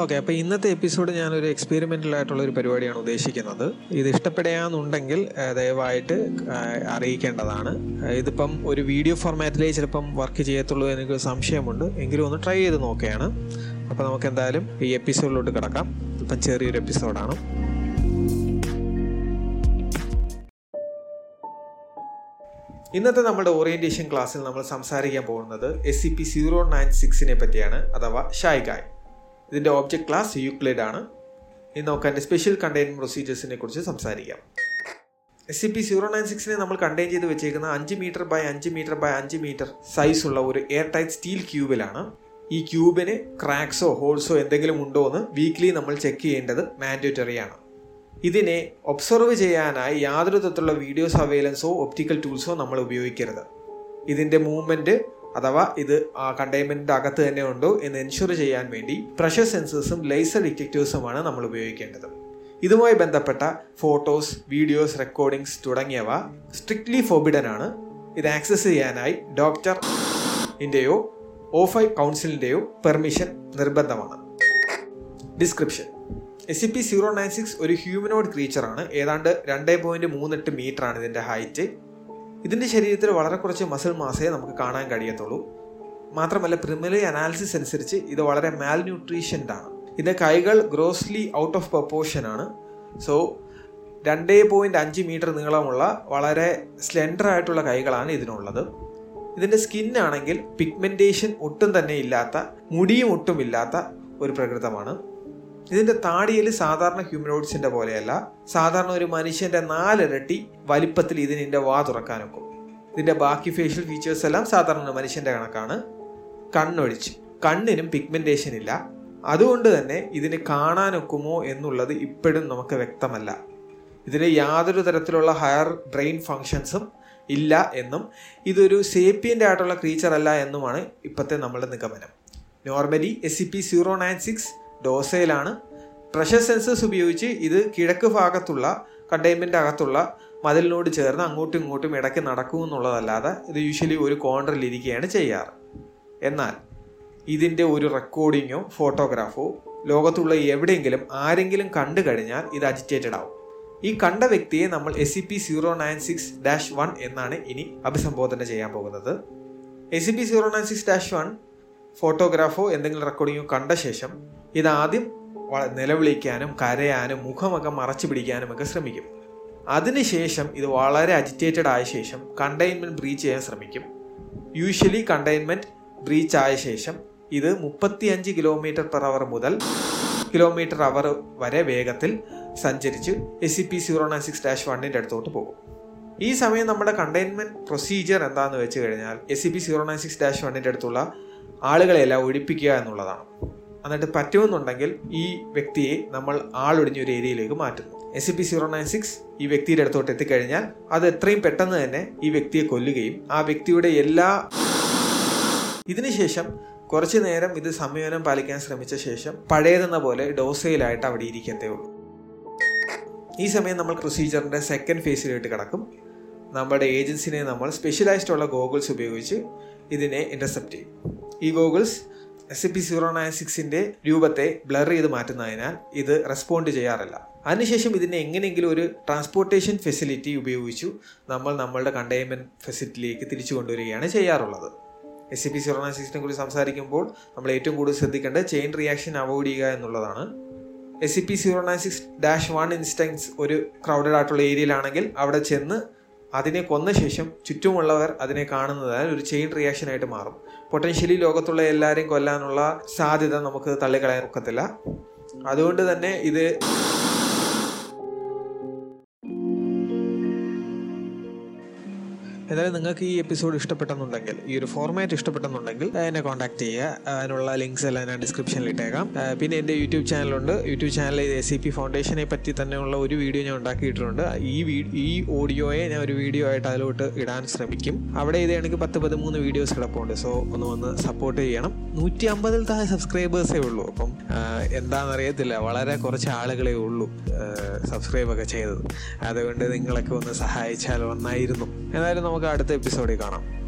Okay അപ്പോൾ ഇന്നത്തെ episode ഞാനൊരു എക്സ്പെരിമെന്റൽ ആയിട്ടുള്ള ഒരു പരിപാടിയാണ് ഉദ്ദേശിക്കുന്നത്. ഇത് ഇഷ്ടപ്പെടുകയാണെന്നുണ്ടെങ്കിൽ ദയവായിട്ട് അറിയിക്കേണ്ടതാണ്. ഇതിപ്പം ഒരു വീഡിയോ ഫോർമാറ്റിലേ ചിലപ്പം വർക്ക് ചെയ്യത്തുള്ളൂ എനിക്ക് സംശയമുണ്ട്. എങ്കിലും ഒന്ന് ട്രൈ ചെയ്ത് നോക്കുകയാണ്. അപ്പോൾ നമുക്ക് എന്തായാലും ഈ എപ്പിസോഡിലോട്ട് കിടക്കാം. ഇപ്പം ചെറിയൊരു എപ്പിസോഡാണ് ഇന്നത്തെ നമ്മുടെ ഓറിയന്റേഷൻ ക്ലാസ്സിൽ നമ്മൾ സംസാരിക്കാൻ പോകുന്നത് S C P zero nine സിക്സിനെ പറ്റിയാണ് അഥവാ ഇതിന്റെ ഓബ്ജക്ട് ക്ലാസ് യൂക്ലിഡ് ആണ്. ഇനി നമുക്ക് അതിന്റെ സ്പെഷ്യൽ കണ്ടെയ്ൻമെന്റ് പ്രൊസീജിയേഴ്സിനെ കുറിച്ച് സംസാരിക്കാം. S C P zero nine സിക്സിനെ നമ്മൾ കണ്ടെയ്ൻ ചെയ്ത് വെച്ചേക്കുന്ന അഞ്ച് മീറ്റർ ബൈ അഞ്ച് മീറ്റർ ബൈ അഞ്ച് മീറ്റർ സൈസ് ഉള്ള ഒരു എയർ ടൈറ്റ് സ്റ്റീൽ ക്യൂബിലാണ് ഈ ക്യൂബിന് ക്രാക്സോ ഹോൾസോ എന്തെങ്കിലും ഉണ്ടോ എന്ന് വീക്ക്ലി നമ്മൾ ചെക്ക് ചെയ്യേണ്ടത് മാൻഡേറ്ററി ആണ്. ഇതിനെ ഒബ്സർവ് ചെയ്യാനായി യാതൊരു തരത്തിലുള്ള വീഡിയോ സർവേലൻസോ ഒപ്റ്റിക്കൽ ടൂൾസോ നമ്മൾ ഉപയോഗിക്കരുത്. ഇതിന്റെ മൂവ്മെന്റ് അഥവാ ഇത് കണ്ടെയ്ൻമെന്റിന്റെ അകത്ത് തന്നെ ഉണ്ടോ എന്ന് എൻഷുർ ചെയ്യാൻ വേണ്ടി പ്രഷർ സെൻസേഴ്സും ലേസർ ഡിറ്റക്റ്റേഴ്സുമാണ് നമ്മൾ ഉപയോഗിക്കേണ്ടത്. ഇതുമായി ബന്ധപ്പെട്ട ഫോട്ടോസ് വീഡിയോസ് റെക്കോർഡിങ്സ് തുടങ്ങിയവ സ്ട്രിക്ട്ലി ഫോർബിഡൻ ആണ്. ഇത് ആക്സസ് ചെയ്യാനായി ഡോക്ടർ ഇന്റെയോ ഓഫൈ കൗൺസിലിന്റെയോ പെർമിഷൻ നിർബന്ധമാണ്. Description S C P zero nine six ഒരു ഹ്യൂമനോയിഡ് ക്രീച്ചർ ആണ്. ഏതാണ്ട് രണ്ടേ പോയിന്റ് മൂന്നെട്ട് മീറ്റർ ആണ് ഇതിന്റെ ഹൈറ്റ് ഇതിന്റെ ശരീരത്തിൽ വളരെ കുറച്ച് മസിൽ മാസേ നമുക്ക് കാണാൻ കഴിയത്തുള്ളൂ. മാത്രമല്ല പ്രിമിലി അനാലിസിസ് അനുസരിച്ച് ഇത് വളരെ മാൽ ഇതിന്റെ കൈകൾ ഗ്രോസ്ലി ഔട്ട് ഓഫ് പ്രപ്പോർഷൻ ആണ്. സോ രണ്ടേ പോയിന്റ് അഞ്ച് മീറ്റർ നീളമുള്ള വളരെ സ്ലെൻഡർ ആയിട്ടുള്ള കൈകളാണ് ഇതിനുള്ളത്. ഇതിന്റെ സ്കിന്നാണെങ്കിൽ പിഗ്മെന്റേഷൻ ഒട്ടും തന്നെ ഇല്ലാത്ത മുടിയും ഒട്ടും ഇല്ലാത്ത ഒരു പ്രകൃതമാണ്. ഇതിന്റെ താടിയിൽ സാധാരണ ഹ്യൂമനോയിഡ്സിന്റെ പോലെയല്ല. സാധാരണ ഒരു മനുഷ്യന്റെ നാലിരട്ടി വലിപ്പത്തിൽ ഇതിന്റെ വാ തുറക്കാനൊക്കും. ഇതിന്റെ ബാക്കി ഫേഷ്യൽ ഫീച്ചേഴ്സ് എല്ലാം സാധാരണ മനുഷ്യന്റെ കണക്കാണ്. കണ്ണൊഴിച്ച്. കണ്ണിനും പിഗ്മെന്റേഷൻ ഇല്ല. അതുകൊണ്ട് തന്നെ ഇതിന് കാണാനൊക്കുമോ എന്നുള്ളത് ഇപ്പോഴും നമുക്ക് വ്യക്തമല്ല. ഇതിന് യാതൊരു തരത്തിലുള്ള ഹയർ ബ്രെയിൻ ഫങ്ഷൻസും ഇല്ല എന്നും ഇതൊരു സേപ്പിയന്റ് ആയിട്ടുള്ള ക്രീച്ചർ അല്ല എന്നുമാണ് ഇപ്പോഴത്തെ നമ്മുടെ നിഗമനം. Normally S C P zero nine six ഡോസയിലാണ് pressure sensors ഉപയോഗിച്ച് ഇത് കിഴക്ക് ഭാഗത്തുള്ള കണ്ടെയ്ൻമെന്റ് അകത്തുള്ള മതിലിനോട് ചേർന്ന് അങ്ങോട്ടും ഇങ്ങോട്ടും ഇടയ്ക്ക് നടക്കും എന്നുള്ളതല്ലാതെ ഇത് യൂഷ്വലി ഒരു കോർണറിൽ ഇരിക്കുകയാണ് ചെയ്യാറ്. എന്നാൽ ഇതിന്റെ ഒരു റെക്കോർഡിങ്ങോ ഫോട്ടോഗ്രാഫോ ലോകത്തുള്ള എവിടെയെങ്കിലും ആരെങ്കിലും കണ്ടു കഴിഞ്ഞാൽ ഇത് അജിറ്റേറ്റഡ് ആവും. ഈ കണ്ട വ്യക്തിയെ നമ്മൾ S C P zero nine six dash one എന്നാണ് ഇനി അഭിസംബോധന ചെയ്യാൻ പോകുന്നത്. S C P zero nine six dash one ഫോട്ടോഗ്രാഫോ എന്തെങ്കിലും റെക്കോർഡിങ്ങോ കണ്ട ശേഷം ഇതാദ്യം നിലവിളിക്കാനും കരയാനും മുഖമൊക്കെ മറച്ചു പിടിക്കാനും ഒക്കെ ശ്രമിക്കും. അതിനുശേഷം ഇത് വളരെ അജിറ്റേറ്റഡ് ആയ ശേഷം കണ്ടെയ്ൻമെന്റ് ബ്രീച്ച് ചെയ്യാൻ ശ്രമിക്കും. യൂഷ്വലി കണ്ടെയ്ൻമെന്റ് ബ്രീച്ച് ആയ ശേഷം ഇത് മുപ്പത്തിയഞ്ച് കിലോമീറ്റർ പെർ അവർ മുതൽ കിലോമീറ്റർ അവർ വരെ വേഗത്തിൽ സഞ്ചരിച്ച് S C P zero nine six dash വണ്ണിന്റെ അടുത്തോട്ട് പോകും. ഈ സമയം നമ്മുടെ കണ്ടെയ്ൻമെന്റ് പ്രൊസീജിയർ എന്താണെന്ന് വെച്ച് കഴിഞ്ഞാൽ S C P zero nine six dash വണ്ണിന്റെ അടുത്തുള്ള ആളുകളെല്ലാം ഒഴിപ്പിക്കുക എന്നുള്ളതാണ്. എന്നിട്ട് പറ്റുമെന്നുണ്ടെങ്കിൽ ഈ വ്യക്തിയെ നമ്മൾ ആളൊടിഞ്ഞ ഒരു ഏരിയയിലേക്ക് മാറ്റുന്നു. S C P zero nine six ഈ വ്യക്തിയുടെ അടുത്തോട്ട് എത്തിക്കഴിഞ്ഞാൽ അത് എത്രയും പെട്ടെന്ന് തന്നെ ഈ വ്യക്തിയെ കൊല്ലുകയും ആ വ്യക്തിയുടെ എല്ലാ ഇതിനുശേഷം കുറച്ചു നേരം ഇത് സംയോജനം പാലിക്കാൻ ശ്രമിച്ച ശേഷം പഴയതെന്ന പോലെ ഡോസയിലായിട്ട് അവിടെ ഇരിക്കത്തേ ഉള്ളൂ. ഈ സമയം നമ്മൾ പ്രൊസീജിയറിന്റെ സെക്കൻഡ് ഫേസിലോട്ട് കിടക്കും. നമ്മുടെ ഏജൻസിനെ നമ്മൾ സ്പെഷ്യലൈസ്ഡ് ഉള്ള ഗോഗിൾസ് ഉപയോഗിച്ച് ഇതിനെ ഇന്റർസെപ്റ്റ് ചെയ്യും. ഈ goggles S P zero nine സിക്സിന്റെ രൂപത്തെ ബ്ലർ ചെയ്ത് മാറ്റുന്നതിനാൽ ഇത് റെസ്പോണ്ട് ചെയ്യാറില്ല. അതിനുശേഷം ഇതിനെ എങ്ങനെയെങ്കിലും ഒരു ട്രാൻസ്പോർട്ടേഷൻ ഫെസിലിറ്റി ഉപയോഗിച്ചു നമ്മൾ നമ്മളുടെ കണ്ടെയ്ൻമെന്റ് ഫെസിലിറ്റിയിലേക്ക് തിരിച്ചു കൊണ്ടുവരികയാണ് ചെയ്യാറുള്ളത്. S C P zero nine സിക്സിനെ കുറിച്ച് സംസാരിക്കുമ്പോൾ നമ്മൾ ഏറ്റവും കൂടുതൽ ശ്രദ്ധിക്കേണ്ടത് ചെയിൻ റിയാക്ഷൻ അവോയ്ഡ് ചെയ്യുക എന്നുള്ളതാണ്. S C P zero nine six dash one instance ഒരു ക്രൗഡഡ് ആയിട്ടുള്ള ഏരിയയിലാണെങ്കിൽ അവിടെ ചെന്ന് അതിനെ കൊന്ന ശേഷം ചുറ്റുമുള്ളവർ അതിനെ കാണുന്നതാൽ ഒരു ചെയിൻ റിയാക്ഷൻ ആയിട്ട് മാറും. പൊട്ടൻഷ്യലി ലോകത്തുള്ള എല്ലാവരെയും കൊല്ലാനുള്ള സാധ്യത നമുക്ക് തള്ളിക്കളയാൻ ഒക്കത്തില്ല. അതുകൊണ്ട് തന്നെ ഇത് ഏതായാലും നിങ്ങൾക്ക് ഈ എപ്പിസോഡ് ഇഷ്ടപ്പെട്ടെന്നുണ്ടെങ്കിൽ ഈ ഒരു ഫോർമാറ്റ് ഇഷ്ടപ്പെട്ടെന്നുണ്ടെങ്കിൽ എന്നെ കോൺടാക്ട് ചെയ്യുക. അതിനുള്ള ലിങ്ക്സ് എല്ലാം ഞാൻ ഡിസ്ക്രിപ്ഷനിൽ ഇട്ടേക്കാം. പിന്നെ എന്റെ യൂട്യൂബ് ചാനലുണ്ട് YouTube channel S C P ഫൗണ്ടേഷനെ പറ്റി തന്നെയുള്ള ഒരു വീഡിയോ ഞാൻ ഉണ്ടാക്കിയിട്ടുണ്ട്. ഈ ഈ ഓഡിയോയെ ഞാൻ ഒരു വീഡിയോ ആയിട്ട് അതിലോട്ട് ഇടാൻ ശ്രമിക്കും. അവിടെ ഇത് എനിക്ക് പത്ത് പതിമൂന്ന് വീഡിയോസ് കിടപ്പുണ്ട്. സോ ഒന്ന് വന്ന് സപ്പോർട്ട് ചെയ്യണം. നൂറ്റി അമ്പതിൽ താഴെ സബ്സ്ക്രൈബേഴ്സേ ഉള്ളൂ. അപ്പം എന്താണെന്നറിയത്തില്ല. വളരെ കുറച്ച് ആളുകളെ ഉള്ളൂ സബ്സ്ക്രൈബ് ഒക്കെ ചെയ്തത്. അതുകൊണ്ട് നിങ്ങളൊക്കെ ഒന്ന് സഹായിച്ചാൽ ഒന്നായിരുന്നു എന്തായാലും നമുക്ക് അടുത്ത എപ്പിസോഡിൽ കാണാം.